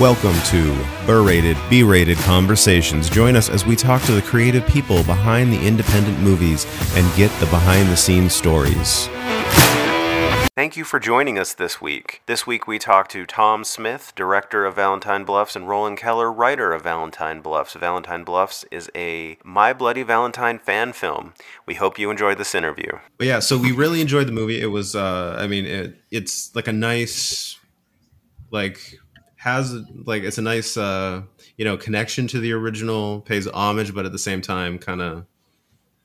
Welcome to Berated, B Rated Conversations. Join us as we talk to the creative people behind the independent movies and get the behind the scenes stories. Thank you for joining us this week. This week we talk to Tom Smith, director of Valentine Bluffs, and Roland Keller, writer of Valentine Bluffs. Valentine Bluffs is a My Bloody Valentine fan film. We hope you enjoyed this interview. But yeah, so we really enjoyed the movie. It was, uh, I mean, it, it's like a nice, like, has like it's a nice, uh, you know, connection to the original, pays homage, but at the same time, kind of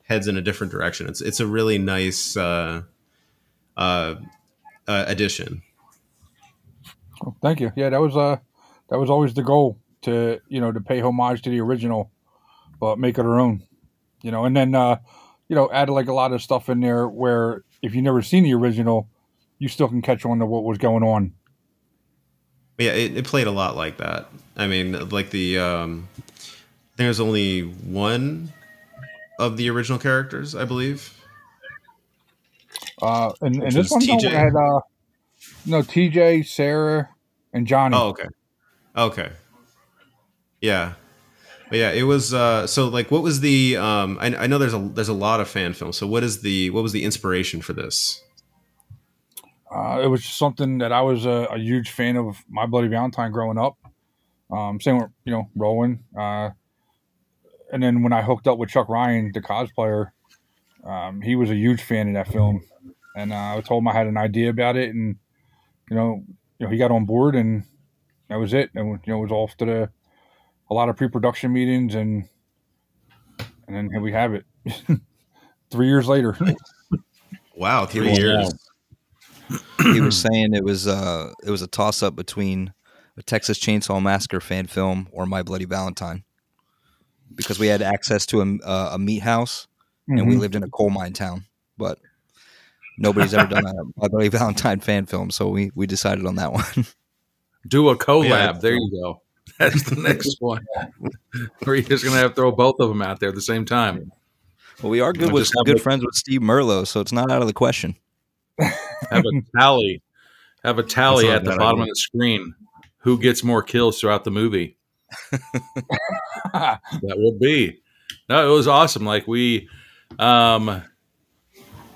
heads in a different direction. It's it's a really nice. Uh, uh, uh, addition. Thank you. Yeah, that was uh that was always the goal to you know to pay homage to the original, but make it our own. You know, and then uh, you know add like a lot of stuff in there where if you've never seen the original, you still can catch on to what was going on. Yeah, it, it played a lot like that. I mean, like the um, there's only one of the original characters, I believe. Uh, and, and this one TJ had uh, no TJ, Sarah, and Johnny. Oh, okay, okay, yeah, but yeah, it was. Uh, so like, what was the? Um, I, I know there's a there's a lot of fan films. So what is the what was the inspiration for this? Uh, it was something that I was a, a, huge fan of My Bloody Valentine growing up. Um, same with you know Roland, uh, and then when I hooked up with Chuck Ryan, the cosplayer, um, he was a huge fan of that film and uh, I told him I had an idea about it, and you know, you know, he got on board, and that was it. And you know, it was off to the a lot of pre-production meetings, and and then here we have it. three years later. wow, three years. He was saying it was uh it was a toss up between a Texas Chainsaw Massacre fan film or My Bloody Valentine because we had access to a, uh, a meat house and mm-hmm. we lived in a coal mine town. But nobody's ever done a My Bloody Valentine fan film, so we we decided on that one. Do a collab. Yeah, there you go. That's the next one. Where you're just gonna have to throw both of them out there at the same time. Well, we are good with good friends with Steve Merlo, so it's not out of the question. Have a tally. Have a tally at the bottom idea. of the screen. Who gets more kills throughout the movie? that would be. No, it was awesome. Like we um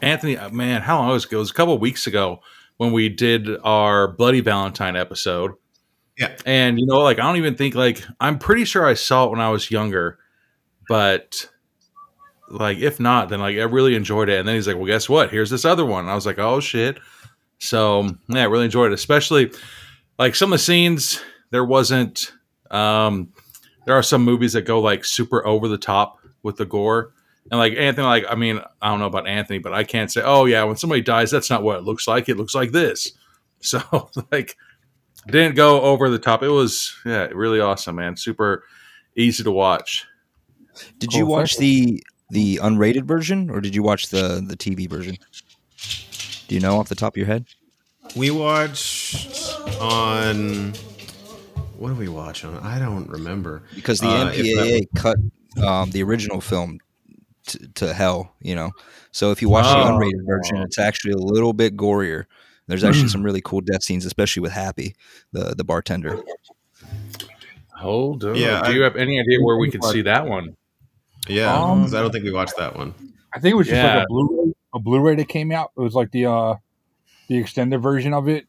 Anthony, uh, man, how long ago? Was it was a couple weeks ago when we did our Bloody Valentine episode. Yeah. And, you know, like, I don't even think, like, I'm pretty sure I saw it when I was younger, but, like, if not, then, like, I really enjoyed it. And then he's like, well, guess what? Here's this other one. And I was like, oh, shit. So, yeah, I really enjoyed it, especially, like, some of the scenes, there wasn't, um, there are some movies that go, like, super over the top with the gore and like Anthony, like I mean, I don't know about Anthony, but I can't say, oh yeah, when somebody dies, that's not what it looks like. It looks like this. So like, didn't go over the top. It was yeah, really awesome, man. Super easy to watch. Did cool. you watch the the unrated version or did you watch the the TV version? Do you know off the top of your head? We watched on what do we watch on? I don't remember because the uh, MPAA cut um, the original film to, to hell, you know. So if you watch oh. the unrated version, it's actually a little bit gorier. There's actually some really cool death scenes, especially with Happy, the the bartender. Hold on. Yeah, do I, you have any idea where we could see that one? Yeah, um, I don't think we watched that one. I think it was just yeah. like a Blu-ray, a Blu-ray that came out. It was like the uh the extended version of it.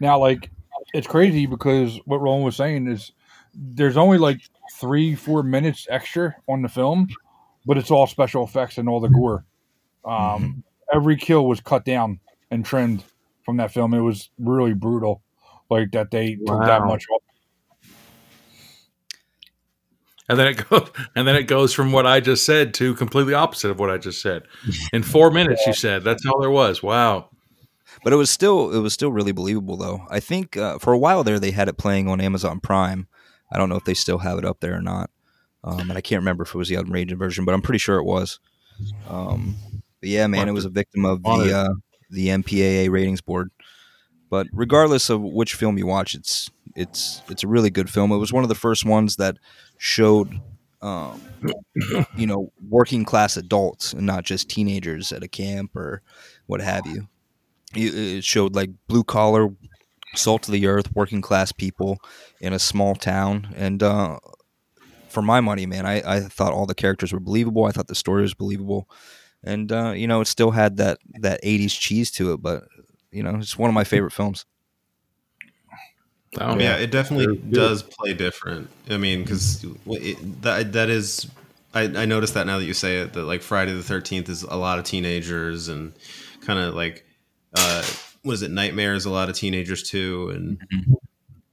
Now, like it's crazy because what Roland was saying is there's only like three, four minutes extra on the film, but it's all special effects and all the gore. Um, mm-hmm. Every kill was cut down and trimmed from that film. It was really brutal, like that they wow. took that much off. And then it goes, and then it goes from what I just said to completely opposite of what I just said. In four minutes, yeah. you said that's all there was. Wow. But it was still, it was still really believable, though. I think uh, for a while there, they had it playing on Amazon Prime. I don't know if they still have it up there or not. Um, and I can't remember if it was the unrated version, but I'm pretty sure it was. Um, but yeah, man, it was a victim of the uh, the MPAA ratings board. But regardless of which film you watch, it's it's it's a really good film. It was one of the first ones that showed, um, you know, working class adults and not just teenagers at a camp or what have you. It showed like blue collar salt of the earth, working class people in a small town. And uh, for my money, man, I, I thought all the characters were believable. I thought the story was believable, and uh, you know, it still had that that '80s cheese to it. But you know, it's one of my favorite films. Oh, yeah, it definitely does play different. I mean, because that that is, I, I noticed that now that you say it, that like Friday the Thirteenth is a lot of teenagers and kind of like, uh, what is it? Nightmares, a lot of teenagers too, and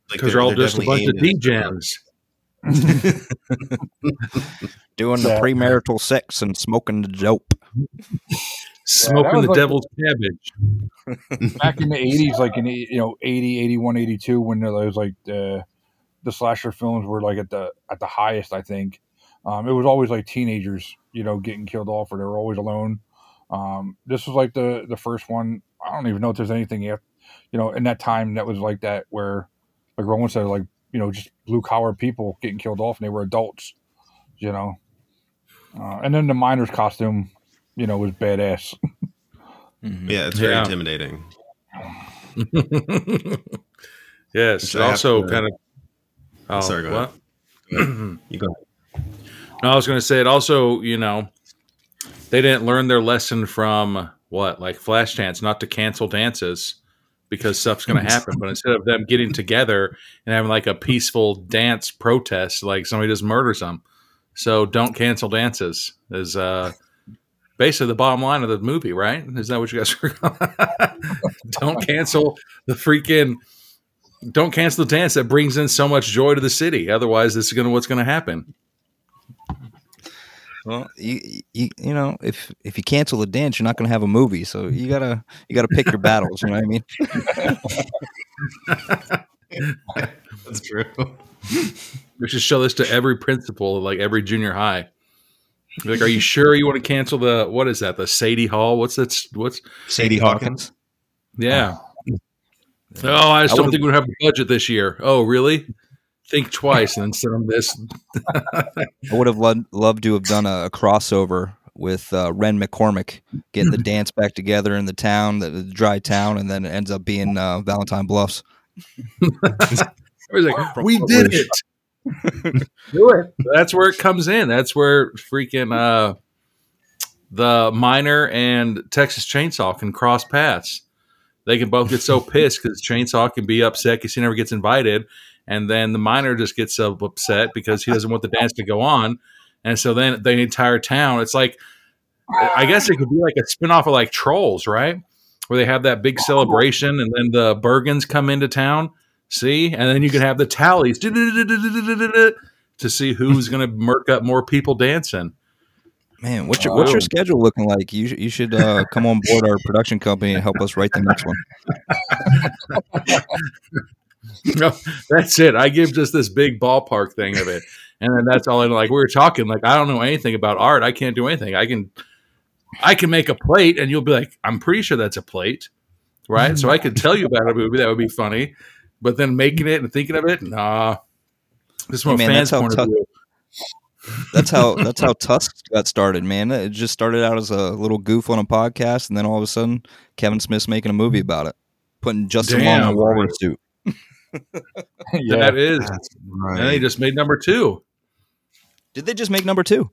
like because they're, they're, all just a bunch of DJs. Doing the premarital sex and smoking the dope. Smoking yeah, the like, devil's cabbage. Back in the 80s, like in, you know, 80, 81, 82, when there was like the, the slasher films were like at the, at the highest, I think. Um, it was always like teenagers, you know, getting killed off or they were always alone. Um, this was like the, the first one. I don't even know if there's anything, yet, you know, in that time that was like that where, like Roland said, like you know, just blue collar people getting killed off, and they were adults, you know. Uh, and then the miner's costume, you know, was badass. mm-hmm. Yeah, it's very yeah. intimidating. yes, it also to, kind of. Oh, sorry, go what? ahead. you go. Ahead. No, I was going to say it. Also, you know, they didn't learn their lesson from what, like Flashdance, not to cancel dances because stuff's going to happen. But instead of them getting together and having like a peaceful dance protest, like somebody just murders them. So don't cancel dances is uh, basically the bottom line of the movie, right? Is that what you guys are? Going to Don't cancel the freaking. Don't cancel the dance that brings in so much joy to the city. Otherwise, this is going to what's going to happen. Well, you, you you know if if you cancel the dance, you're not going to have a movie. So you gotta you gotta pick your battles. You know what I mean? That's true. We should show this to every principal, like every junior high. Like, are you sure you want to cancel the what is that? The Sadie Hall? What's that? What's Sadie Hawkins? Yeah. Oh, oh I just I don't think we have a budget this year. Oh, really? think twice and then send them this. I would have loved, loved to have done a, a crossover with uh, Ren McCormack getting the dance back together in the town, the, the dry town, and then it ends up being uh, Valentine Bluffs. like, we did it. Do it. That's where it comes in. That's where freaking uh, the miner and Texas Chainsaw can cross paths. They can both get so pissed because Chainsaw can be upset because he never gets invited, and then the miner just gets so upset because he doesn't want the dance to go on, and so then the entire town. It's like, I guess it could be like a spinoff of like Trolls, right? Where they have that big celebration, and then the Bergens come into town. See, and then you can have the tallies to see who's going to murk up more people dancing. Man, what's your what's your schedule looking like? You you should uh, come on board our production company and help us write the next one. no, that's it. I give just this big ballpark thing of it, and then that's all. I like we were talking, like I don't know anything about art. I can't do anything. I can, I can make a plate, and you'll be like, I'm pretty sure that's a plate, right? so I could tell you about a movie that would be funny, but then making it and thinking of it, nah. This is from hey, fans' point of view. That's how that's how Tusk got started, man. It just started out as a little goof on a podcast, and then all of a sudden, Kevin Smith's making a movie about it, putting Justin Damn, Long in a walrus suit. yeah, that is. Right. And they just made number two. Did they just make number two?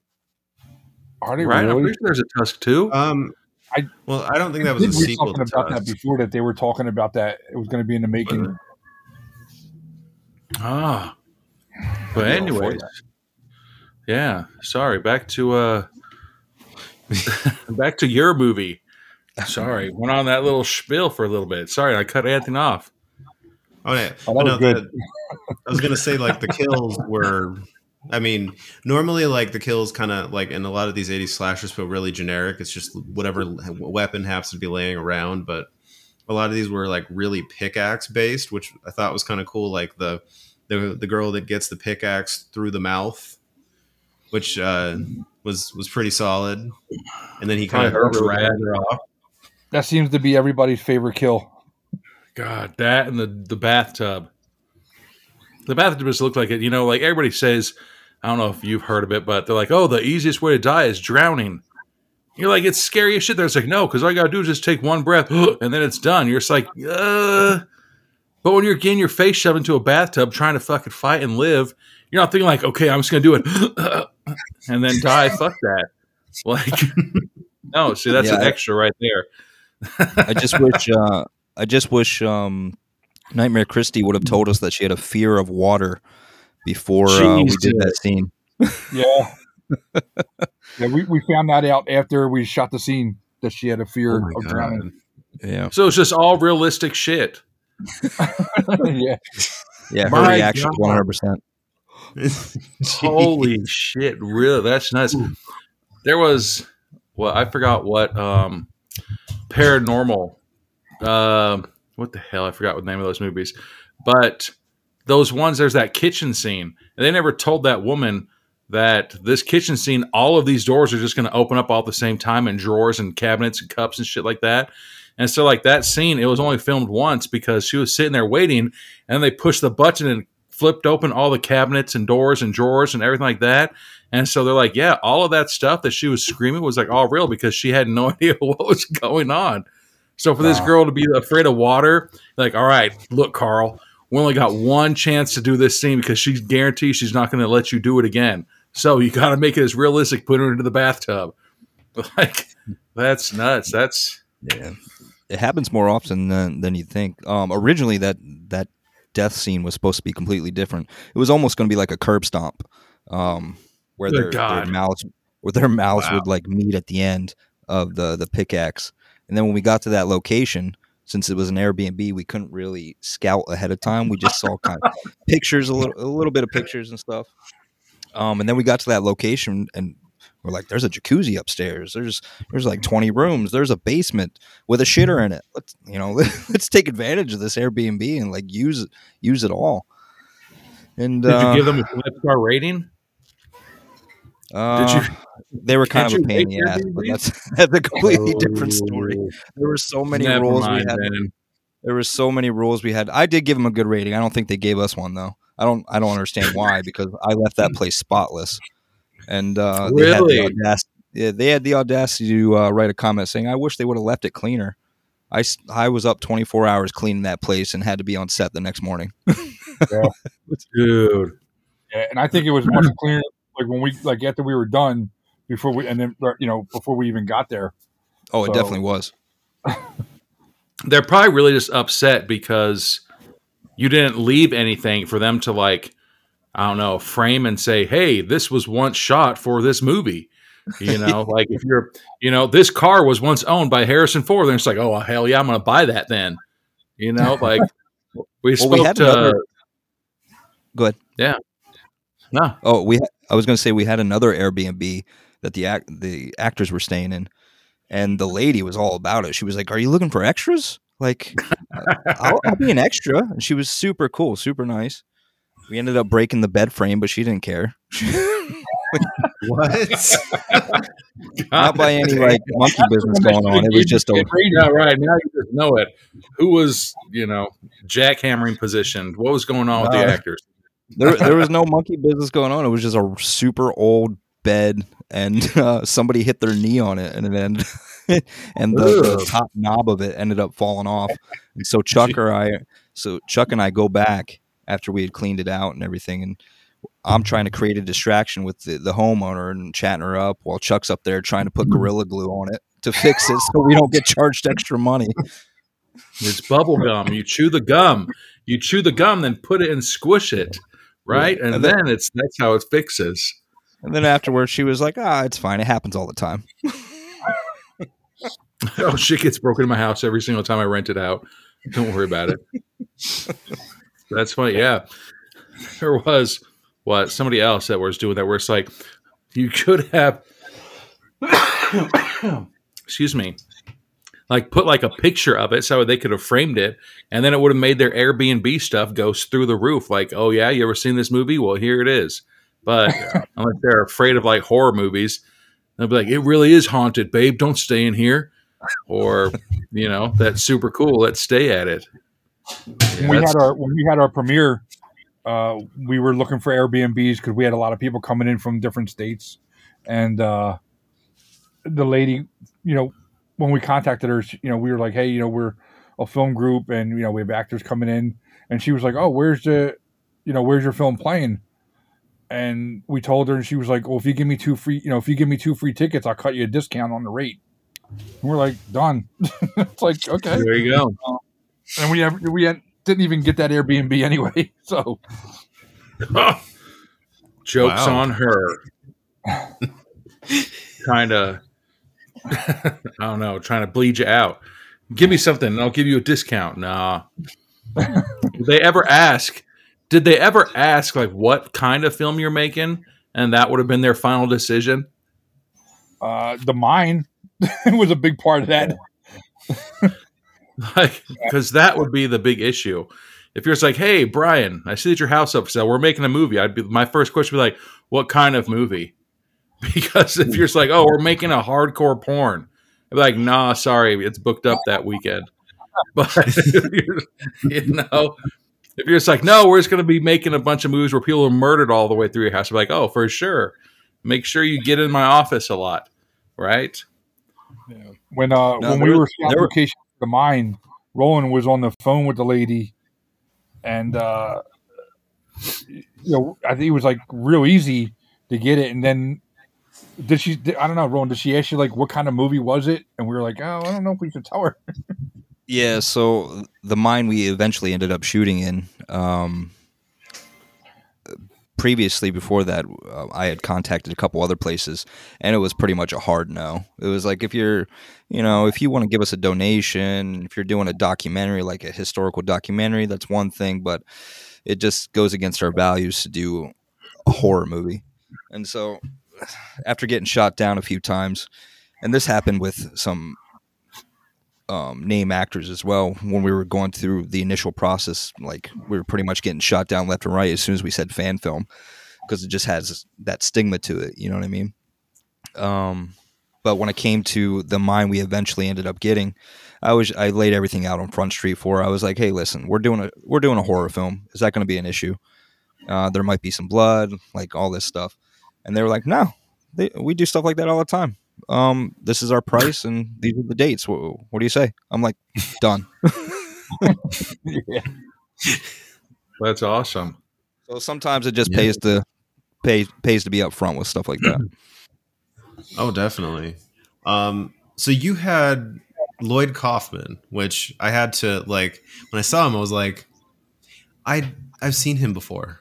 Are they right? Really? I'm pretty sure there's a Tusk two. Um, I well, I don't think that was a sequel. Talking about that before that they were talking about that it was going to be in the making. Ah, but anyways, yeah. Sorry, back to uh, back to your movie. Sorry, went on that little spiel for a little bit. Sorry, I cut Anthony off. Oh yeah, oh, no, good. The, I was gonna say like the kills were. I mean, normally like the kills kind of like in a lot of these 80s slashers feel really generic. It's just whatever weapon happens to be laying around, but a lot of these were like really pickaxe based, which I thought was kind of cool. Like the the the girl that gets the pickaxe through the mouth, which uh, was was pretty solid. And then he kind of dragged her off. That seems to be everybody's favorite kill. God, that and the the bathtub. The bathtub just looked like it. You know, like everybody says. I don't know if you've heard of it, but they're like, "Oh, the easiest way to die is drowning." You're like, it's scary as shit. They're like, no, because all you gotta do is just take one breath, and then it's done. You're just like, uh, But when you're getting your face shoved into a bathtub trying to fucking fight and live, you're not thinking like, okay, I'm just gonna do it and then die. Fuck that. Like, no, see, that's Yeah, an I- extra right there. I just wish. Uh, I just wish um, Nightmare Christie would have told us that she had a fear of water before uh, we did that scene. Yeah. Yeah, we, we found that out after we shot the scene that she had a fear Oh my of God. drowning. Yeah, So it's just all realistic shit. yeah. yeah. Her My reaction, one hundred percent. Holy shit! Really, that's nice. There was, well, I forgot what um, paranormal. Um, what the hell? I forgot what the name of those movies, but those ones. There's that kitchen scene, and they never told that woman that this kitchen scene, all of these doors are just going to open up all at the same time, and drawers and cabinets and cups and shit like that. And so, like that scene, it was only filmed once because she was sitting there waiting, and they pushed the button and flipped open all the cabinets and doors and drawers and everything like that. And so they're like, yeah, all of that stuff that she was screaming was like all real because she had no idea what was going on. So for this girl to be afraid of water, like, all right, look, Carl, we only got one chance to do this scene because she's guaranteed she's not going to let you do it again. So you got to make it as realistic, put her into the bathtub. Like, that's nuts. That's Yeah, it happens more often than than you think. Um, originally, that that death scene was supposed to be completely different. It was almost going to be like a curb stomp, um, where their, their mouths where their mouths Wow. would like meet at the end of the the pickaxe. And then when we got to that location, since it was an Airbnb, we couldn't really scout ahead of time. We just saw kind of pictures, a little a little bit of pictures and stuff. Um, and then we got to that location and we're like, there's a jacuzzi upstairs. There's there's like 20 rooms. There's a basement with a shitter in it. Let's you know, let's take advantage of this Airbnb and like use it use it all. And did uh, you give them a five star rating? uh, did you- They were kind of a pain in the ass, but that's that's a completely different story. Oh, There were so many Never rules mind, we had. then. There were so many rules we had. I did give them a good rating. I don't think they gave us one though. I don't. I don't understand why because I left that place spotless, and uh, they had the Really? audacity. Yeah, they had the audacity to uh, write a comment saying, "I wish they would have left it cleaner." I, I was up 24 hours cleaning that place and had to be on set the next morning. Dude. Yeah, and I think it was much cleaner. like when we like after we were done before we and then you know before we even got there. Oh, it definitely was. they're probably really just upset because you didn't leave anything for them to like i don't know frame and say hey this was once shot for this movie you know like if you're you know this car was once owned by harrison ford then it's like oh hell yeah i'm gonna buy that then you know like we Well, spoke we had to another- Go ahead. yeah no Oh, we. I was going to say we had another Airbnb that the act the actors were staying in, and the lady was all about it. She was like, "Are you looking for extras? Like, I'll, I'll be an extra." And she was super cool, super nice. We ended up breaking the bed frame, but she didn't care. What? Not by any like monkey business going on. It was just a yeah right now you just know it who was you know jackhammering positioned what was going on with the Uh, actors there. There was no monkey business going on. It was just a super old bed, and uh, somebody hit their knee on it, and it ended, and the, the top knob of it ended up falling off. And so Chuck or I, so Chuck and I go back after we had cleaned it out and everything, and I'm trying to create a distraction with the, the homeowner and chatting her up while Chuck's up there trying to put gorilla glue on it to fix it so we don't get charged extra money. It's bubble gum. You chew the gum. You chew the gum, then put it and squish it, right? And, And then, then- it's that's how it fixes. And then afterwards, she was like, "Ah, it's fine. It happens all the time." oh, shit gets broken in my house every single time I rent it out. Don't worry about it. that's funny. Yeah, there was what somebody else that was doing that. Where it's like you could have, excuse me, like put like a picture of it so they could have framed it, and then it would have made their Airbnb stuff go through the roof. Like, oh yeah, you ever seen this movie? Well, here it is. But unless they're afraid of like horror movies, they'll be like, it really is haunted, babe. Don't stay in here. Or, you know, that's super cool. Let's stay at it. when we had our when we had our premiere, uh, we were looking for Airbnbs because we had a lot of people coming in from different states, and uh, the lady, you know, when we contacted her, she- you know, we were like, hey, you know, we're a film group, and you know, we have actors coming in, and she was like, "Oh, where's the, you know, where's your film playing?" And we told her, and she was like, "Well, if you give me two free, you know, if you give me two free tickets, I'll cut you a discount on the rate." And we're like, "Done." it's like okay, There you go. and we have, we had, didn't even get that Airbnb anyway. So Jokes Wow. on her. kind of, I don't know, trying to bleed you out. Give me something, and I'll give you a discount. Nah. did they ever ask? Did they ever ask like what kind of film you're making, and that would have been their final decision? uh, the mine was a big part of that. Like, because that would be the big issue. If you're just like, "Hey, Brian, I see that your house up for sale. We're making a movie." I'd be my first question would be like, "What kind of movie?" Because if you're just like, "Oh, we're making a hardcore porn," I'd be like, "Nah, sorry, it's booked up that weekend." But you know, if you're just like, "No, we're just going to be making a bunch of movies where people are murdered all the way through your house," I'm like, "Oh, for sure. Make sure you get in my office a lot, right?" When uh No, when we were- were shooting were- location for the mine, Roland was on the phone with the lady, and uh, you know I think it was like real easy to get it. And then did she? Did, I don't know, Roland. Did she ask you like what kind of movie was it? And we were like, oh, I don't know if we should tell her. Yeah, so the mine we eventually ended up shooting in. Um, previously, before that, uh, I had contacted a couple other places, and it was pretty much a hard no. It was like if you're, you know, if you want to give us a donation, if you're doing a documentary like a historical documentary, that's one thing, but it just goes against our values to do a horror movie. And so, after getting shot down a few times, and this happened with some um, name actors as well. When we were going through the initial process like we were pretty much getting shot down left and right as soon as we said fan film because it just has that stigma to it you know what i mean? Um, but when it came to the mine we eventually ended up getting i was i laid everything out on front street for her. i was like hey listen we're doing a we're doing a horror film. Is that going to be an issue? Uh, there might be some blood like all this stuff. And they were like no they, we do stuff like that all the time um, this is our price and these are the dates. What, what do you say? I'm like, done. yeah. That's awesome. So sometimes it just Yeah. pays to pay pays to be upfront with stuff like that. Oh, definitely. Um, so you had Lloyd Kaufman, which I had to like when I saw him, I was like, I I've seen him before.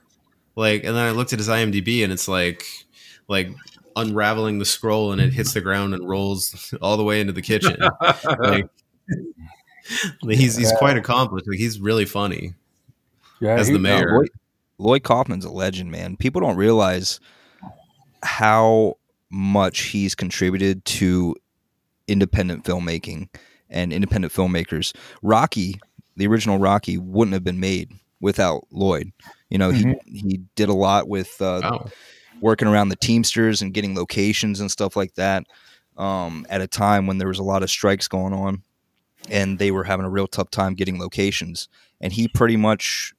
Like, and then I looked at his IMDb, and it's like like unraveling the scroll, and it hits the ground and rolls all the way into the kitchen. like, he's he's quite accomplished. Like, he's really funny Yeah, as he- the No, mayor. Lloyd, Lloyd Kaufman's a legend, man. People don't realize how much he's contributed to independent filmmaking and independent filmmakers. Rocky, the original Rocky, wouldn't have been made without Lloyd. You know, he he did a lot with uh, Wow. Working around the Teamsters and getting locations and stuff like that um, at a time when there was a lot of strikes going on and they were having a real tough time getting locations. And he pretty much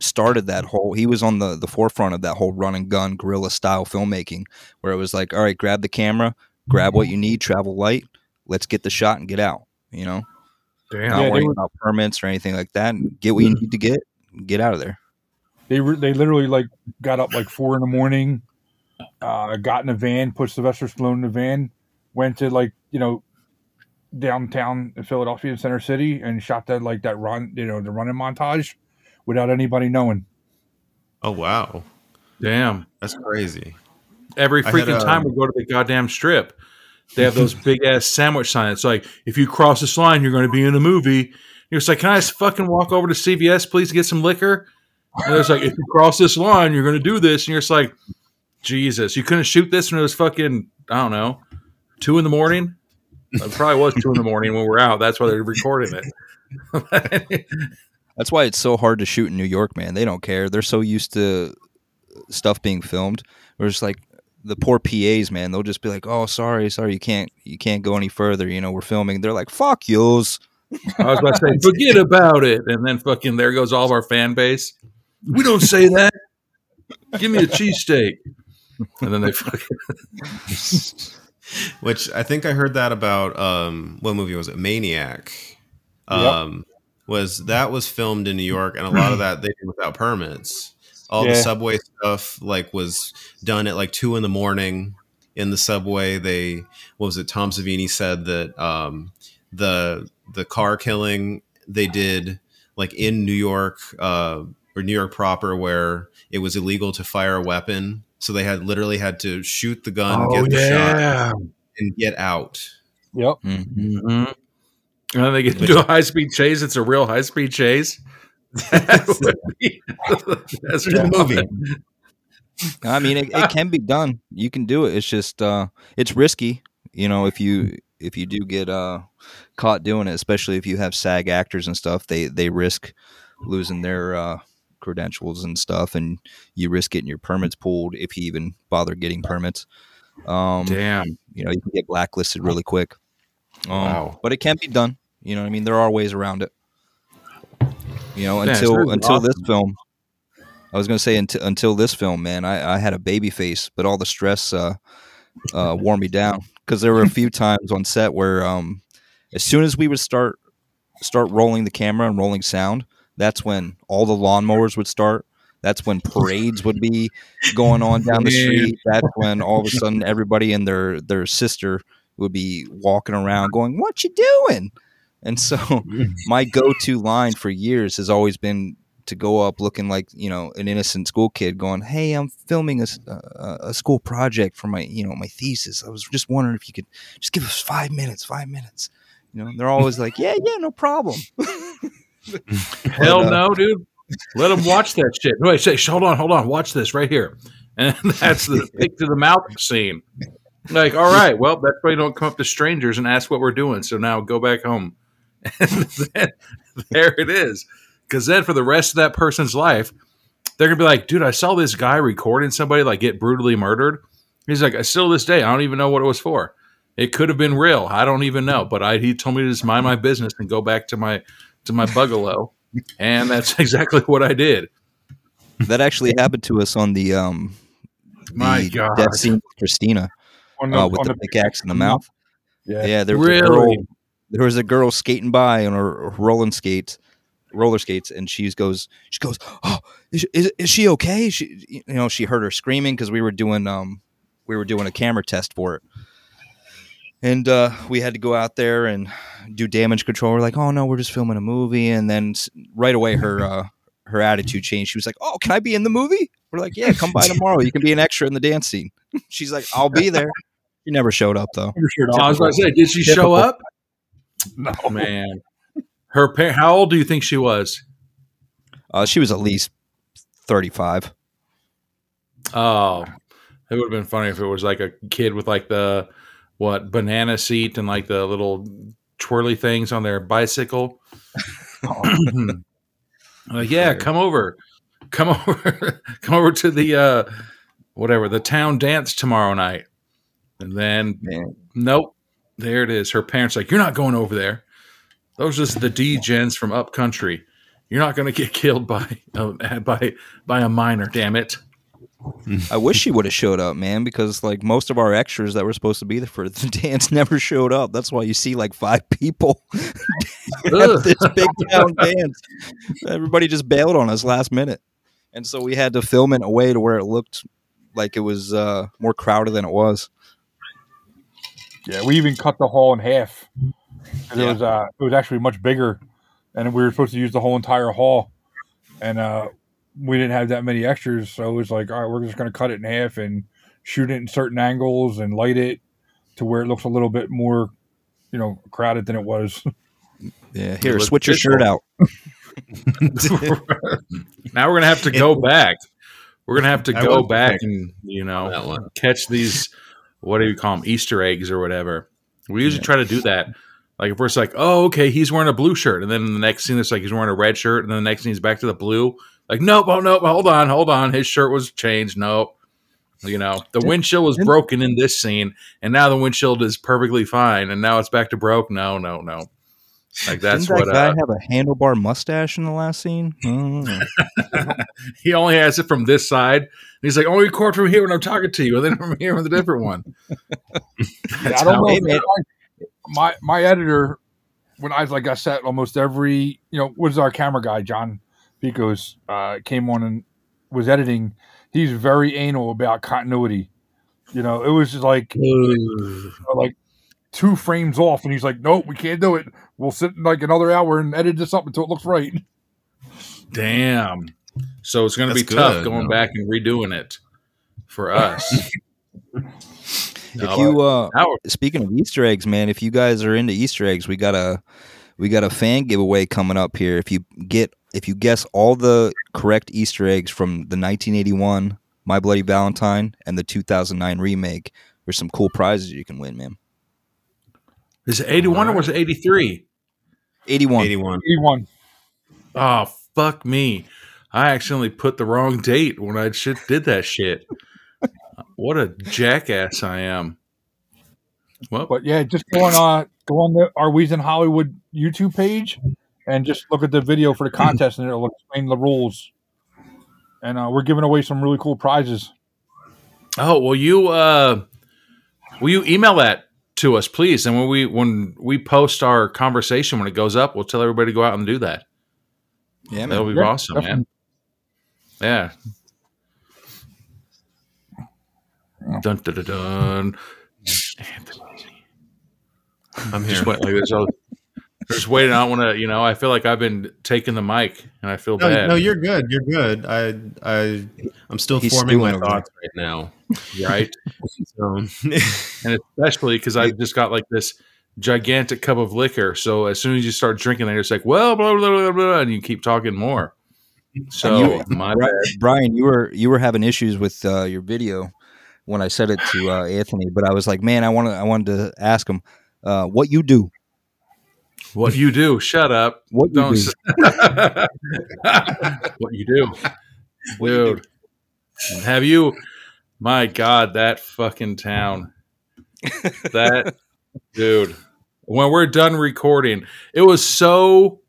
started that whole he was on the the forefront of that whole run and gun guerrilla style filmmaking where it was like all right grab the camera grab what you need travel light let's get the shot and get out you know Damn. not Yeah, they worrying were- about permits or anything like that get what you need to get get out of there they were they literally like got up like four in the morning, uh, got in a van, put Sylvester Stallone in the van, went to like you know downtown Philadelphia in Center City and shot that like that run you know the running montage without anybody knowing. Oh wow, Damn. that's crazy. Every I had, freaking uh, time we go to the goddamn strip, they have those big ass sandwich signs. It's like, if you cross this line, you're going to be in a movie. You're just like, can I just fucking walk over to CVS, please, to get some liquor? And it's like, if you cross this line, you're going to do this. And you're just like, Jesus, you couldn't shoot this when it was fucking, I don't know, two in the morning? It probably was two in the morning when we're out. That's why they're recording it. That's why it's so hard to shoot in New York, man. They don't care. They're so used to stuff being filmed. We're just like the poor PAs, man. They'll just be like, "Oh, sorry, sorry, you can't, you can't go any further." You know, we're filming. They're like, "Fuck yous." I was about to say, forget about it. And then fucking there goes all of our fan base. We don't say that. Give me a cheesesteak. And then they fucking Which I think I heard that about um what movie was it? Maniac. Yep. Um was that was filmed in New York, and a lot of that they did without permits. All the subway stuff like was done at like two in the morning in the subway. They what was it? Tom Savini said that um, the the car killing they did like in New York uh, or New York proper, where it was illegal to fire a weapon, so they had literally had to shoot the gun, Oh get the shot, and get out. Yep. Mhm. hmm And then they get into a high speed chase. It's a real high speed chase. That would be, that's There's a movie. I mean, it, it can be done. You can do it. It's just uh, it's risky. You know, if you if you do get uh, caught doing it, especially if you have SAG actors and stuff, they they risk losing their uh, credentials and stuff, and you risk getting your permits pulled if you even bother getting permits. Um, Damn. you know, you can get blacklisted really quick. Um, Wow. But it can be done. You know what I mean? There are ways around it. You know, until really until this film, I was going to say until until this film, man, I, I had a baby face, but all the stress uh, uh, wore me down because there were a few times on set where, um, as soon as we would start start rolling the camera and rolling sound, that's when all the lawnmowers would start. That's when parades would be going on down the street. That's when all of a sudden everybody and their their sister would be walking around going, "What you doing?" And so my go-to line for years has always been to go up looking like you know an innocent school kid, going, "Hey, I'm filming a a school project for my you know my thesis. I was just wondering if you could just give us five minutes, five minutes." You know, they're always like, "Yeah, yeah, no problem." Hell But, uh, no, dude. Let them watch that shit. Wait, say, hold on, hold on. Watch this right here. And that's the pick to the mouth scene. Like, all right, well, that's why you don't come up to strangers and ask what we're doing. So now go back home. And then, there it is. Because then for the rest of that person's life, they're gonna be like, dude, I saw this guy recording somebody like get brutally murdered. He's like, I still this day, I don't even know what it was for. It could have been real. I don't even know. But I he told me to just mind my business and go back to my to my bungalow. And that's exactly what I did. that actually happened to us on the um My the God. death scene with Christina On the, uh, with on the pickaxe in the mouth. yeah. Yeah, there was a girl. There was a girl skating by on her rolling skates, roller skates, and she goes, she goes, oh, is, is, is she okay? She, you know, she heard her screaming because we were doing um, we were doing a camera test for it, and uh, we had to go out there and do damage control. We're like, oh no, we're just filming a movie, and then right away her uh, her attitude changed. She was like, oh, can I be in the movie? We're like, yeah, come by tomorrow. You can be an extra in the dance scene. She's like, I'll be there. She never showed up though. I was about to say, did she show up? No, man. Her par- how old do you think she was? Uh, she was at least thirty five. Oh, it would have been funny if it was like a kid with like the what banana seat and like the little twirly things on their bicycle. like, yeah, come over, come over, come over to the uh, whatever the town dance tomorrow night, and then Man. nope, there it is. Her parents like, you're not going over there. Those are just the D gens from up country. You're not going to get killed by uh, by by a miner. Damn it. I wish she would have showed up, man, because like most of our extras that were supposed to be there for the dance never showed up. That's why you see like five people at this big town dance. Everybody just bailed on us last minute, and so we had to film it in a way to where it looked like it was uh, more crowded than it was. Yeah, we even cut the hall in half. Yeah. It was uh, it was actually much bigger, and we were supposed to use the whole entire hall, and uh, we didn't have that many extras, so it was like, all right, we're just going to cut it in half and shoot it in certain angles and light it to where it looks a little bit more, you know, crowded than it was. Yeah, here, switch your shirt out. now we're gonna have to go back. We're gonna have to go back and you know catch these what do you call them Easter eggs or whatever. We usually try to do that. Like if we're just like, oh, okay, he's wearing a blue shirt, and then the next scene it's like he's wearing a red shirt, and then the next scene he's back to the blue. Like, nope, oh nope, hold on, hold on, his shirt was changed. Nope. You know, the windshield was broken in this scene, and now the windshield is perfectly fine, and now it's back to broke. No, no, no. Like that's Didn't that what guy uh, have a handlebar mustache in the last scene? Mm. he only has it from this side. And he's like, only record from here when I'm talking to you, and then from here with a different one. I don't know. Man. my my editor when I like I said, almost every you know, was our camera guy John Picos uh, came on and was editing. He's very anal about continuity. You know, it was just like like two frames off, and he's like, "Nope, we can't do it. We'll sit like another hour and edit this up until it looks right." Damn. So it's going to be That's tough going no. back and redoing it for us. If you uh, Howard, speaking of Easter eggs, man, if you guys are into Easter eggs, we got a we got a fan giveaway coming up here. If you get if you guess all the correct Easter eggs from the 1981 My Bloody Valentine and the 2009 remake, there's some cool prizes you can win, man. is it 81 or was it 83? 81. 81. Eighty-one. Oh, fuck me. I accidentally put the wrong date when I shit did that shit. what a jackass I am. Well, But yeah, just go on uh go on the our We's in Hollywood YouTube page and just look at the video for the contest and it'll explain the rules. And uh, we're giving away some really cool prizes. oh, will you uh will you email that to us, please? And when we when we post our conversation when it goes up, we'll tell everybody to go out and do that. Yeah, That'll man. be Yeah, awesome, man. Yeah. Dun dun dun dun. Anthony. I'm here. Just wait, like there's all, just waiting. I don't want to, you know. I feel like I've been taking the mic, and I feel No, bad. no, you're good. You're good. I, I, I'm still He's forming my thoughts right now. right? So, and especially because I just got like this gigantic cup of liquor. So as soon as you start drinking, then it's like, well, blah blah blah blah, and you keep talking more. So you- my bad. Brian, you were you were having issues with uh, your video when I said it to uh, Anthony, but I was like, man, I want to I wanted to ask him uh, what you do. What you do? Shut up. What you Don't. do. what you do, dude? Have you? My God, that fucking town. That dude. When we're done recording, it was so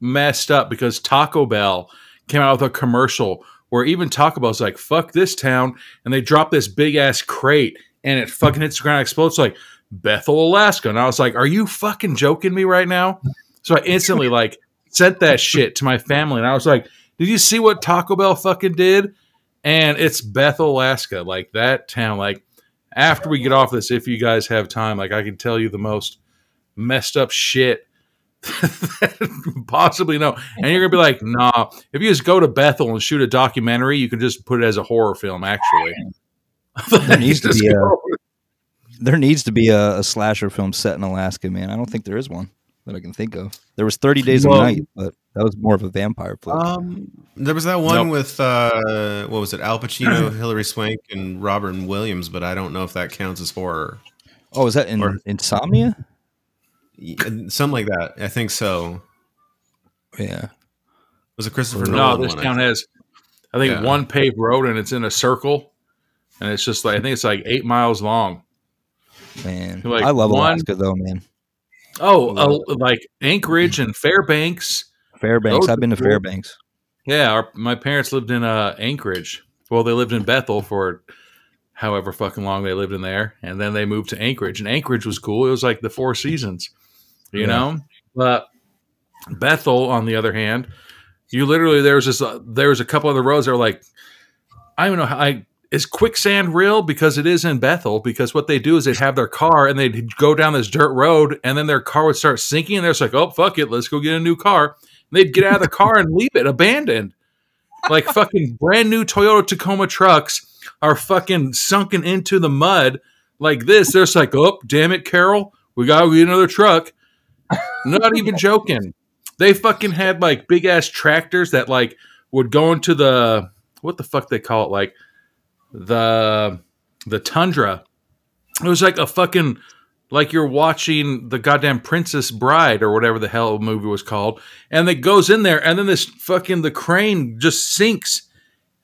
messed up because Taco Bell came out with a commercial where even Taco Bell's like, "Fuck this town," and they drop this big ass crate and it fucking hits the ground, and explodes like Bethel, Alaska, and I was like, "Are you fucking joking me right now?" So I instantly like sent that shit to my family, and I was like, "Did you see what Taco Bell fucking did?" And it's Bethel, Alaska, like that town. Like after we get off this, if you guys have time, like I can tell you the most messed up shit possibly no. And you're gonna be like, nah. If you just go to Bethel and shoot a documentary, you can just put it as a horror film. Actually, There needs to be a- There needs to be a, a slasher film set in Alaska, man. I don't think there is one that I can think of. There was Thirty Days Well- of Night, but that was more of a vampire flick. um, there was that one Nope. with uh, what was it? Al Pacino, Hilary Swank, and Robert Williams, but I don't know if that counts as horror. oh, is that in or- Insomnia? Y- Something like that. I think so. Yeah. It was a Christopher no, Nolan this one. Town think. has, I think, Yeah. one paved road and it's in a circle, and it's just like I think it's like eight miles long. Man, Like I love one- Alaska though, man. Oh, uh, like Anchorage and Fairbanks. Fairbanks. Those I've been to cool. Fairbanks. Yeah, our, my parents lived in uh, Anchorage. Well, they lived in Bethel for however fucking long they lived in there, and then they moved to Anchorage. And Anchorage was cool. It was like the Four Seasons, you Yeah. know. But Bethel, on the other hand, you literally there was this uh, there was a couple other roads that were like I don't know how I is quicksand real? Because it is in Bethel because what they do is they'd have their car and they'd go down this dirt road and then their car would start sinking and they're just like oh fuck it let's go get a new car. And they'd get out of the car and leave it abandoned. Like fucking brand new Toyota Tacoma trucks are fucking sunken into the mud like this. They're just like oh damn it Carol we gotta get another truck. Not even joking. They fucking had like big ass tractors that like would go into the what the fuck they call it like the the tundra it was like a fucking like you're watching the goddamn princess bride or whatever the hell the movie was called and it goes in there and then this fucking the crane just sinks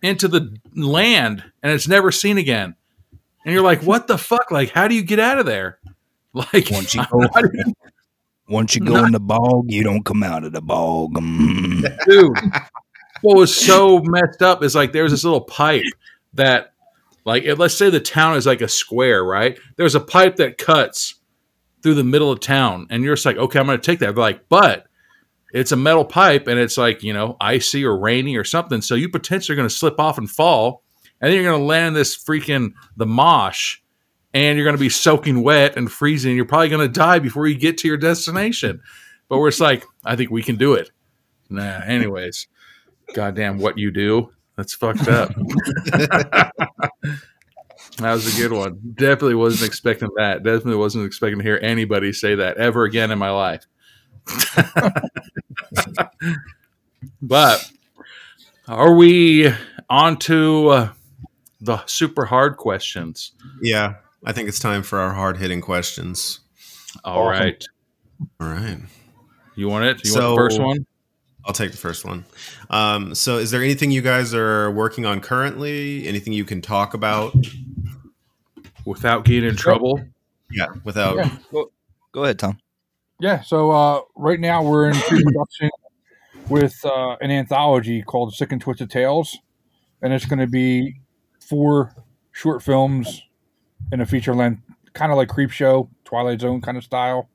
into the land and it's never seen again and you're like what the fuck like how do you get out of there like Once you go, once you go in the bog, you don't come out of the bog. Mm. dude. What was so messed up is like there was this little pipe that, like, let's say the town is like a square, right? There's a pipe that cuts through the middle of town, and you're just like, okay, I'm going to take that. They're like, but it's a metal pipe, and it's like you know icy or rainy or something, so you potentially are going to slip off and fall, and then you're going to land this freaking the mosh, and you're going to be soaking wet and freezing. You're probably going to die before you get to your destination. But we're just like, I think we can do it. Nah, anyways, goddamn, what you do? That's fucked up. that was a good one. Definitely wasn't expecting that. Definitely wasn't expecting to hear anybody say that ever again in my life. but are we on to uh, the super hard questions? Yeah, I think it's time for our hard hitting questions. All Awesome. right, All right. You want it? You So- want the first one? I'll take the first one. Um, so, is there anything you guys are working on currently? Anything you can talk about? Without getting in trouble? Yeah, without. Yeah. Well, Go ahead, Tom. Yeah, so uh, right now we're in pre-production with uh, an anthology called Sick and Twisted Tales, and it's going to be four short films in a feature length, kind of like Creepshow, Twilight Zone kind of style.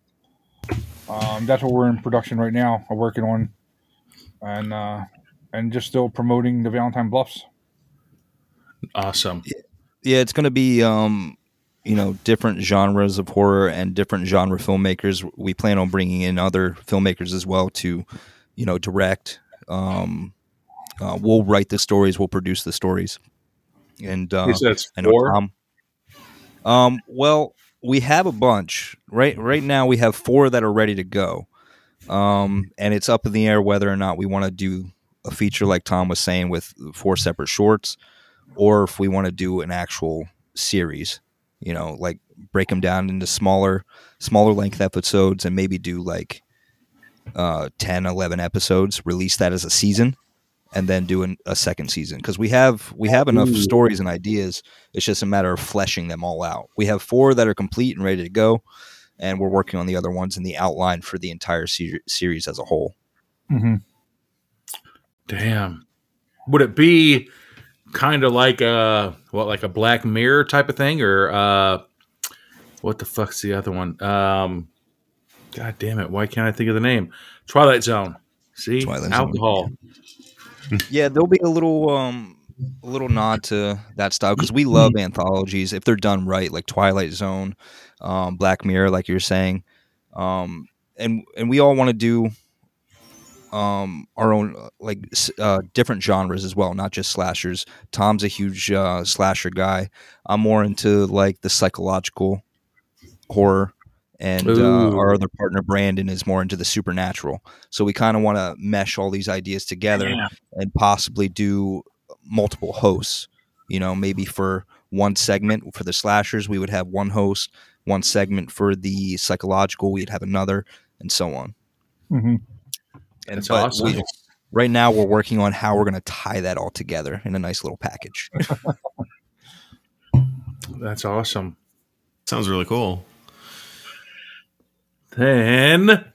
Um, that's what we're in production right now. I'm working on, and uh, and just still promoting the Valentine Bluffs. Awesome. Yeah, it's going to be um, you know different genres of horror and different genre filmmakers. We plan on bringing in other filmmakers as well to, you know, direct. Um, uh, we'll write the stories. We'll produce the stories. And uh, You said I know four? Tom. Um, well, we have a bunch right. Right now, we have four that are ready to go, um, and it's up in the air whether or not we want to do a feature like Tom was saying with four separate shorts, or if we want to do an actual series. You know, like break them down into smaller, smaller length episodes, and maybe do like uh, 10, 11 episodes. Release that as a season, and then do an, a second season because we have we have enough Ooh. stories and ideas. It's just a matter of fleshing them all out. We have four that are complete and ready to go, and we're working on the other ones in the outline for the entire se- series as a whole. Mm-hmm. Damn. Would it be kind of like a what, like a Black Mirror type of thing, or uh, what the fuck's the other one? Um, God damn it! Why can't I think of the name? Twilight Zone. See, Twilight Zone. alcohol. Yeah, there'll be a little um a little nod to that style because we love anthologies if they're done right, like Twilight Zone, um, Black Mirror, like you're saying, um, and and we all want to do um our own uh, like uh, different genres as well, not just slashers. Tom's a huge uh, slasher guy. I'm more into like the psychological horror. And uh, our other partner Brandon is more into the supernatural. So we kind of want to mesh all these ideas together Yeah. and possibly do multiple hosts. You know, maybe for one segment for the slashers, we would have one host. One segment for the psychological, we'd have another, and so on. Mm-hmm. And That's awesome. we- right now, we're working on how we're going to tie that all together in a nice little package. That's awesome. Sounds really cool. Then,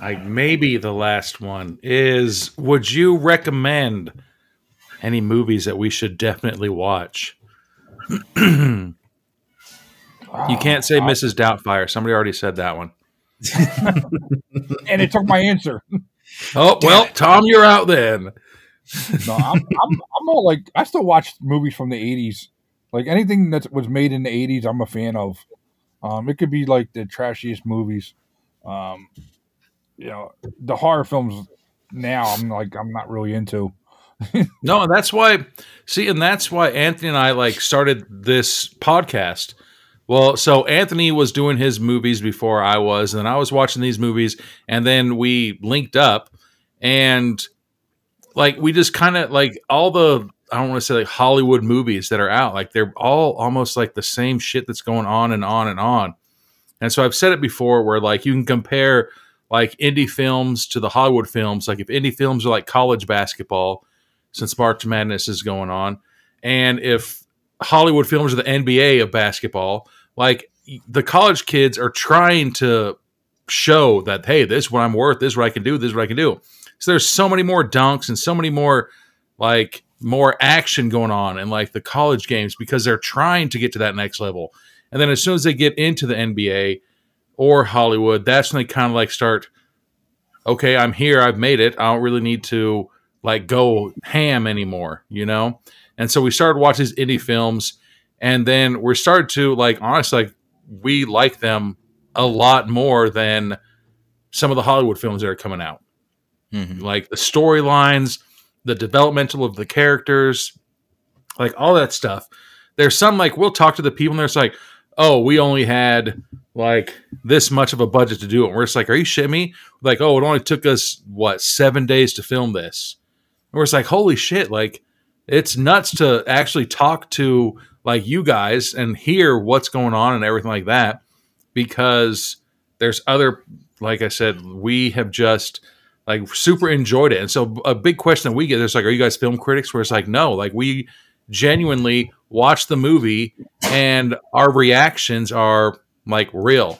I maybe the last one is: Would you recommend any movies that we should definitely watch? you can't say Mrs. Doubtfire. Somebody already said that one. and it took my answer. Oh well, Tom, you're out then. No, I'm, I'm, I'm all like, I still watch movies from the 80s. Like anything that was made in the 80s, I'm a fan of. Um, it could be like the trashiest movies. Um, you know, the horror films now, I'm like, I'm not really into. No, and that's why. See, and that's why Anthony and I like started this podcast. Well, so Anthony was doing his movies before I was, and I was watching these movies, and then we linked up, and like we just kind of like all the I don't want to say like Hollywood movies that are out, like they're all almost like the same shit that's going on and on and on. And so I've said it before, where like you can compare like indie films to the Hollywood films. Like if indie films are like college basketball, since March Madness is going on. And if Hollywood films are the NBA of basketball, like the college kids are trying to show that, hey, this is what I'm worth, this is what I can do, this is what I can do. So there's so many more dunks and so many more like more action going on in like the college games because they're trying to get to that next level. And then as soon as they get into the NBA, or Hollywood, that's when they kind of like start. Okay, I'm here. I've made it. I don't really need to like go ham anymore, you know. And so we started watching these indie films, and then we started to like honestly, like we like them a lot more than some of the Hollywood films that are coming out. Mhm. Like the storylines, the developmental of the characters, like all that stuff. There's some like we'll talk to the people and there's like, oh, we only had like this much of a budget to do it. And we're just like, are you shitting me? Like, oh, it only took us what seven days to film this. And we're just like, holy shit, like it's nuts to actually talk to like you guys and hear what's going on and everything like that because there's other like I said, we have just like super enjoyed it. And so a big question that we get is like, are you guys film critics? Where it's like, no, like we genuinely watch the movie and our reactions are like real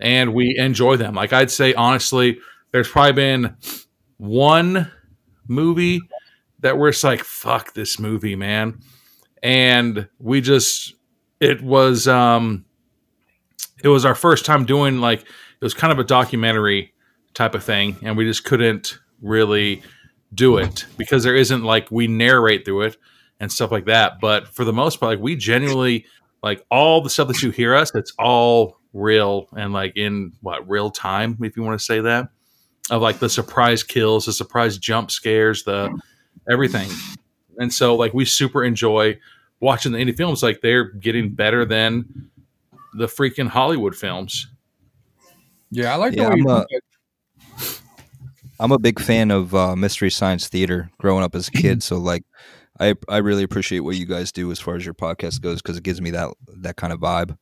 and we enjoy them. Like I'd say honestly, there's probably been one movie that we're just like, fuck this movie, man. And we just it was um it was our first time doing like it was kind of a documentary type of thing, and we just couldn't really do it because there isn't like we narrate through it and stuff like that. But for the most part, like we genuinely like all the stuff that you hear us, it's all real and like in what real time, if you want to say that, of like the surprise kills, the surprise jump scares, the everything. And so like we super enjoy watching the indie films. Like they're getting better than the freaking Hollywood films. Yeah, I like Yeah, the way I'm you a- do that. I'm a big fan of uh, mystery science theater growing up as a kid. So like, I I really appreciate what you guys do as far as your podcast goes because it gives me that that kind of vibe.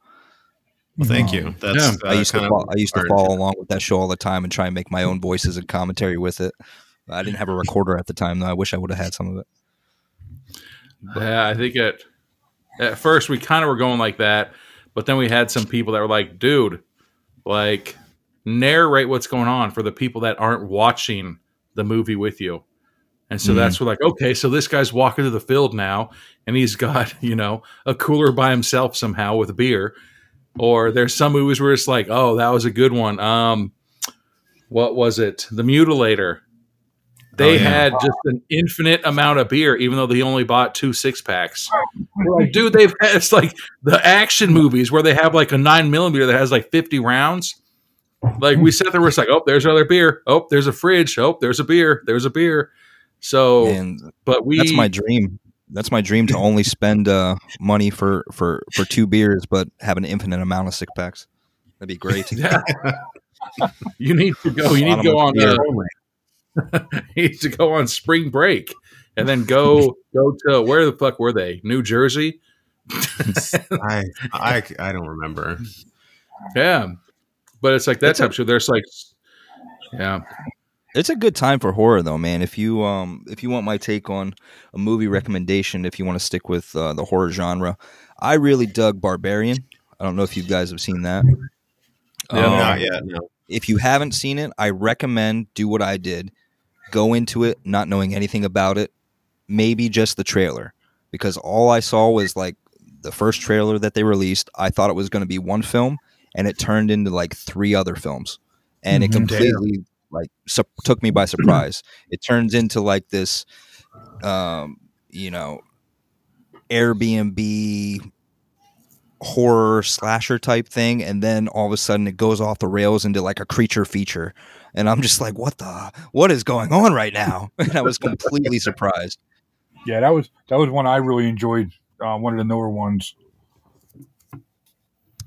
Well, thank you. That's Yeah. uh, I used to kind of fo- I used to our- follow along with that show all the time and try and make my own voices and commentary with it. I didn't have a recorder at the time though. I wish I would have had some of it. Yeah, I think at at first we kind of were going like that, but then we had some people that were like, "Dude, like narrate what's going on for the people that aren't watching the movie with you." And so Mhm. that's where like, okay, so this guy's walking to the field now, and he's got you know a cooler by himself somehow with beer. Or there's some movies where it's like, oh, that was a good one. Um, what was it? The Mutilator. They Oh, yeah. had just an infinite amount of beer, even though they only bought two six packs. Like, dude, they've had, it's like the action movies where they have like a nine millimeter that has like 50 rounds. Like we sat there, we're just like, oh, there's another beer. Oh, there's a fridge. Oh, there's a beer. There's a beer. So, And but we that's my dream. That's my dream to only spend uh, money for, for, for two beers, but have an infinite amount of six packs. That'd be great. yeah. you need to go. You need to go on. Uh, you need to go on spring break, and then go go to where the fuck were they? New Jersey. I, I I don't remember. Yeah, but it's like that type of show. There's like, yeah, It's a good time for horror, though, man. If you um if you want my take on a movie recommendation, if you want to stick with uh, the horror genre, I really dug Barbarian. I don't know if you guys have seen that. Yeah, Um, Not yet. No. if you haven't seen it, I recommend do what I did. Go into it not knowing anything about it, maybe just the trailer, because all I saw was like the first trailer that they released. I thought it was going to be one film, and it turned into like three other films, and it Mhm. completely like su- took me by surprise. it turns into like this, um, you know, Airbnb horror slasher type thing and then all of a sudden it goes off the rails into like a creature feature and i'm just like what the what is going on right now and i was completely surprised Yeah, that was that was one I really enjoyed. Uh, one of the newer ones.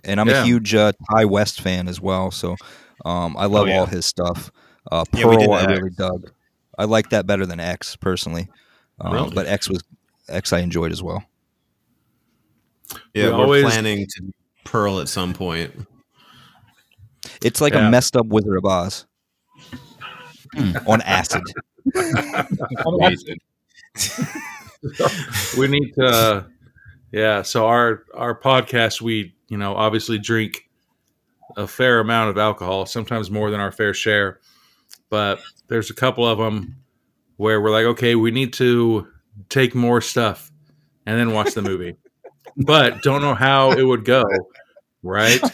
and i'm Yeah. a huge uh, Ti West fan as well so um, i love Oh, yeah. all his stuff uh, Yeah, we did pearl i X. really dug i like that better than x personally um, Really? but x was x i enjoyed as well Yeah, We we're always- planning to pearl at some point. it's like Yeah. a messed up wizard of oz Mm. on acid we need to. yeah, so our our podcast, we you know obviously drink a fair amount of alcohol, sometimes more than our fair share, but there's a couple of them where we're like, okay, we need to take more stuff and then watch the movie, but don't know how it would go, right?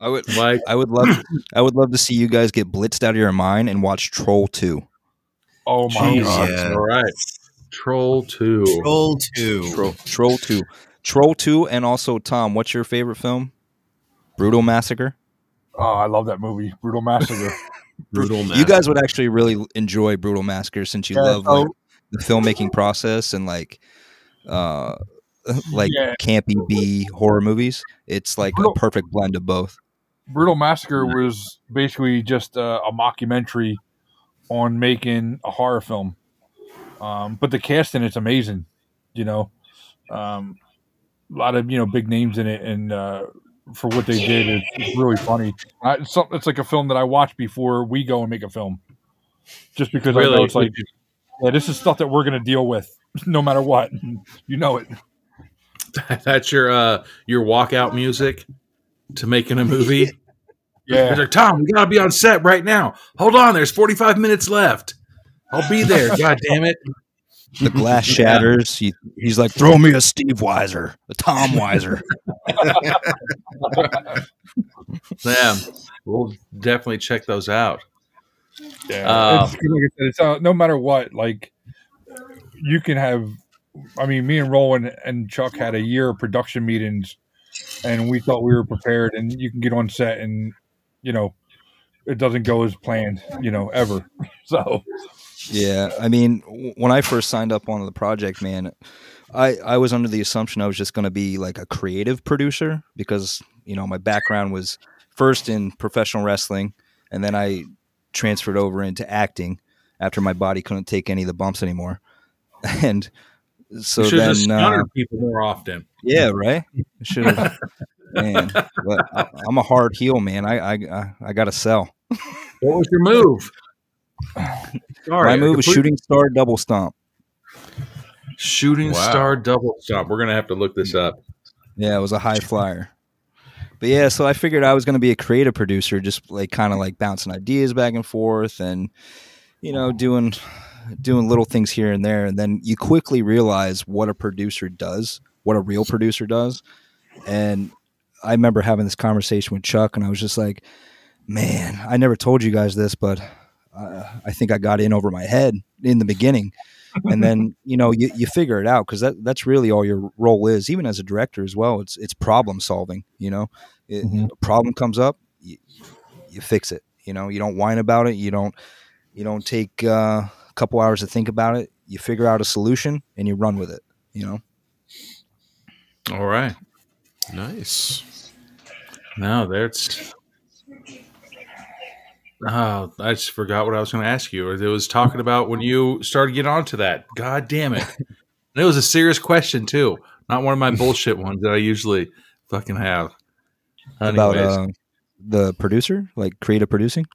I would Like I would love I would love to see you guys get blitzed out of your mind and watch Troll 2. Oh my Jeez, god! yeah. all right, Troll Two. Troll two. Troll Troll 2. Troll 2 and also Tom, what's your favorite film? Brutal Massacre. Oh, I love that movie, Brutal Massacre. Brutal. You guys would actually really enjoy Brutal Massacre since you Yeah, love so- like, the filmmaking process and like uh like Yeah. campy B horror movies. It's like a perfect blend of both. Brutal Massacre was basically just a, a mockumentary on making a horror film. Um, but the cast in it's amazing, you know. Um, a lot of you know big names in it, and uh, for what they did, it's, it's really funny. I, it's, it's like a film that I watch before we go and make a film, just because I know it's like, yeah, this is stuff that we're gonna deal with no matter what. You know it. That's your uh your walkout music to making a movie. Yeah, He's like, Tom, we gotta be on set right now. Hold on, there's 45 minutes left. I'll be there. God damn it. The glass shatters. He, he's like, throw me a Steve Weiser, a Tom Weiser. Yeah. We'll definitely check those out. Yeah, Um, it's, like I said, it's uh, no matter what. Like you can have. I mean, me and Roland and Chuck had a year of production meetings, and we thought we were prepared. And you can get on set, and you know, it doesn't go as planned. You know, ever. So Yeah, I mean, when I first signed up on the project, man, I I was under the assumption I was just going to be like a creative producer because you know my background was first in professional wrestling, and then I transferred over into acting after my body couldn't take any of the bumps anymore, and so you should then just uh, people more often. yeah, right, should have. Man, but I, I'm a hard heel, man. I I I, I got to sell. What was your move? Sorry, My move is shooting star double stomp. Shooting Wow. star double stomp. We're gonna have to look this up. Yeah, it was a high flyer. But yeah, so I figured I was going to be a creative producer, just like kind of like bouncing ideas back and forth, and you know, doing doing little things here and there. And then you quickly realize what a producer does, what a real producer does. And I remember having this conversation with Chuck, and I was just like, "Man, I never told you guys this, but uh, I think I got in over my head in the beginning." and then you know you, you figure it out because that, that's really all your role is even as a director as well it's it's problem solving you know it, Mhm. a problem comes up you, you fix it you know you don't whine about it you don't you don't take uh, a couple hours to think about it you figure out a solution and you run with it you know All right. Nice. No, that's. Oh, I just forgot what I was going to ask you. It was talking about when you started getting onto that. God damn it! And it was a serious question too, not one of my bullshit ones that I usually fucking have. about uh, the producer like creative producing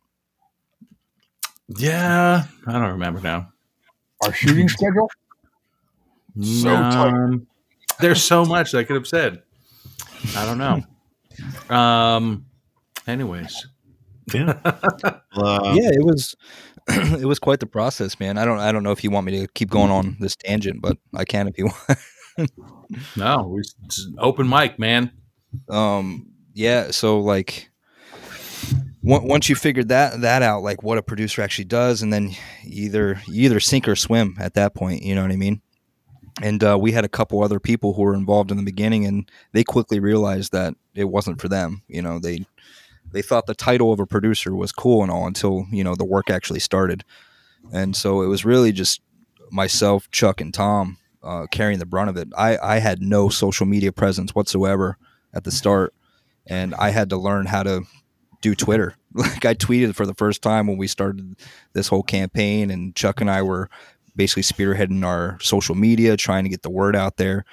yeah, I don't remember now. our shooting schedule. So. Um, There's so much I could have said. I don't know. Um. Anyways, Yeah. Uh, yeah it was it was quite the process man i don't i don't know if you want me to keep going on this tangent but i can if you want no, we it's an open mic, man. um yeah so like on- once you figured that that out like what a producer actually does and then either either sink or swim at that point you know what i mean? And uh, we had a couple other people who were involved in the beginning and they quickly realized that it wasn't for them you know? They they thought the title of a producer was cool and all until you know the work actually started. And so it was really just myself chuck and tom uh, carrying the brunt of it. I, I had no social media presence whatsoever at the start and i had to learn how to do twitter like i tweeted for the first time when we started this whole campaign and chuck and i were basically spearheading our social media trying to get the word out there.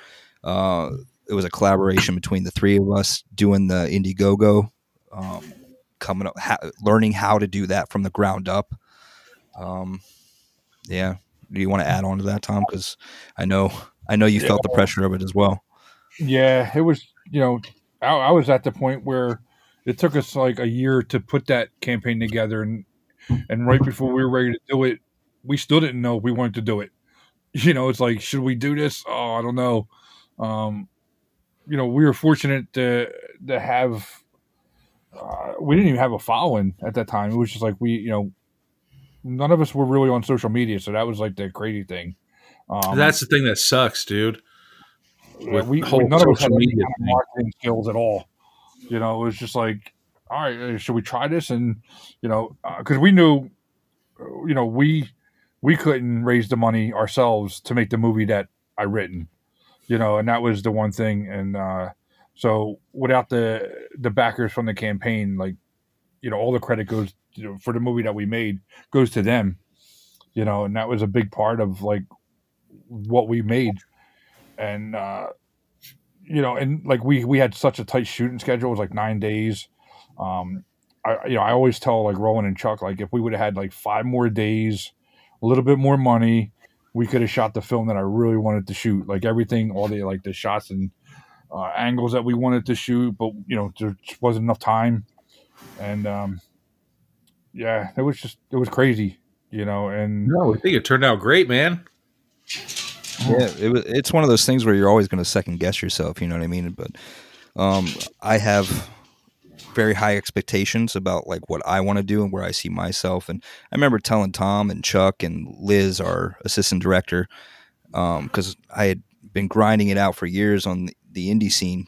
Uh, it was a collaboration between the three of us doing the indiegogo um, coming up ha- learning how to do that from the ground up. Um, yeah. Do you want to add on to that tom? Because i know i know you felt the pressure of it as well. Yeah, it was. You know, I, I was at the point where it took us like a year to put that campaign together, and and right before we were ready to do it, we still didn't know if we wanted to do it. You know, it's like, should we do this? Oh, I don't know. Um, you know, we were fortunate to to have uh, we didn't even have a following at that time. It was just like we, you know, none of us were really on social media, so that was like the crazy thing. Um, That's the thing that sucks, dude. With we, we none of us had any kind of marketing skills at all. You know, it was just like, all right, uh, should we try this? And you know, because uh, we knew, you know, we we couldn't raise the money ourselves to make the movie that I written. You know, and that was the one thing. And uh, so without the the backers from the campaign, like you know, all the credit goes you know, for the movie that we made goes to them. You know, and that was a big part of like what we made. And uh, you know, and like we we had such a tight shooting schedule. It was like nine days. Um, I you know I always tell like Roland and Chuck like if we would have had like five more days, a little bit more money, we could have shot the film that I really wanted to shoot. Like everything, all the like the shots and uh, angles that we wanted to shoot, but you know there just wasn't enough time. And um, yeah, it was just it was crazy, you know. And no, I think it turned out great, man. Yeah, it was. It's one of those things where you're always going to second guess yourself. You know what I mean? But um, I have very high expectations about like what I want to do and where I see myself. And I remember telling Tom and Chuck and Liz, our assistant director, because um, I had been grinding it out for years on the, the indie scene,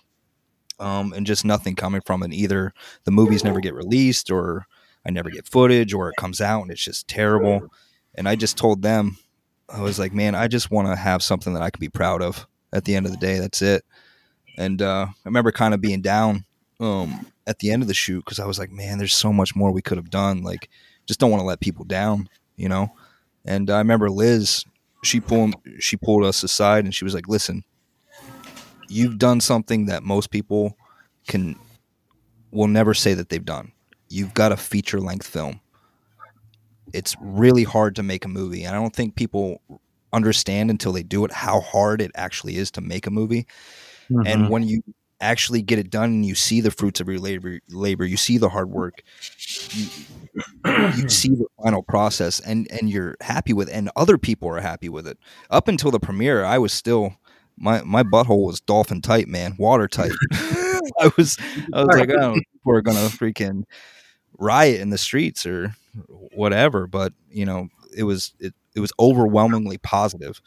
um, and just nothing coming from it. Either the movies never get released, or I never get footage, or it comes out and it's just terrible. And I just told them, I was like, man, I just want to have something that I can be proud of. At the end of the day, that's it. And uh, I remember kind of being down um, at the end of the shoot because I was like, man, there's so much more we could have done. Like, just don't want to let people down, you know. And I remember Liz, she pulled she pulled us aside and she was like, listen, you've done something that most people can will never say that they've done. You've got a feature length film. It's really hard to make a movie. And I don't think people understand until they do it how hard it actually is to make a movie. Mm-hmm. And when you actually get it done and you see the fruits of your labor labor you see the hard work you, you, see the final process and and you're happy with and other people are happy with it up until the premiere i was still my my butthole was dolphin tight man watertight i was i was like oh we're gonna freaking riot in the streets or whatever but you know it was it, it was overwhelmingly positive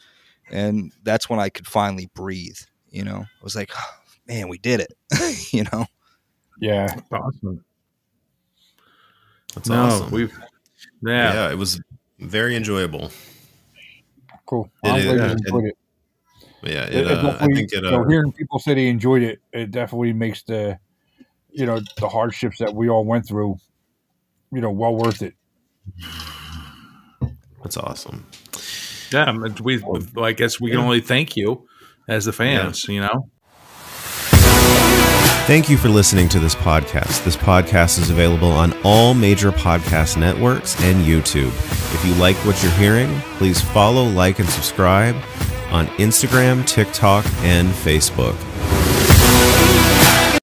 and that's when i could finally breathe you know i was like man, we did it. you know? Yeah. awesome. That's no, awesome. We've yeah. yeah, it was very enjoyable. Cool. It, it, it, enjoyed it. Yeah, it, uh, I think it. Uh, so hearing people say they enjoyed it, it definitely makes the, you know, the hardships that we all went through, you know, well worth it. That's awesome. Yeah, we. I guess we can only thank you as the fans. Yeah. You know. Thank you for listening to this podcast. This podcast is available on all major podcast networks and YouTube. If you like what you're hearing, please follow, like, and subscribe on Instagram, TikTok, and Facebook.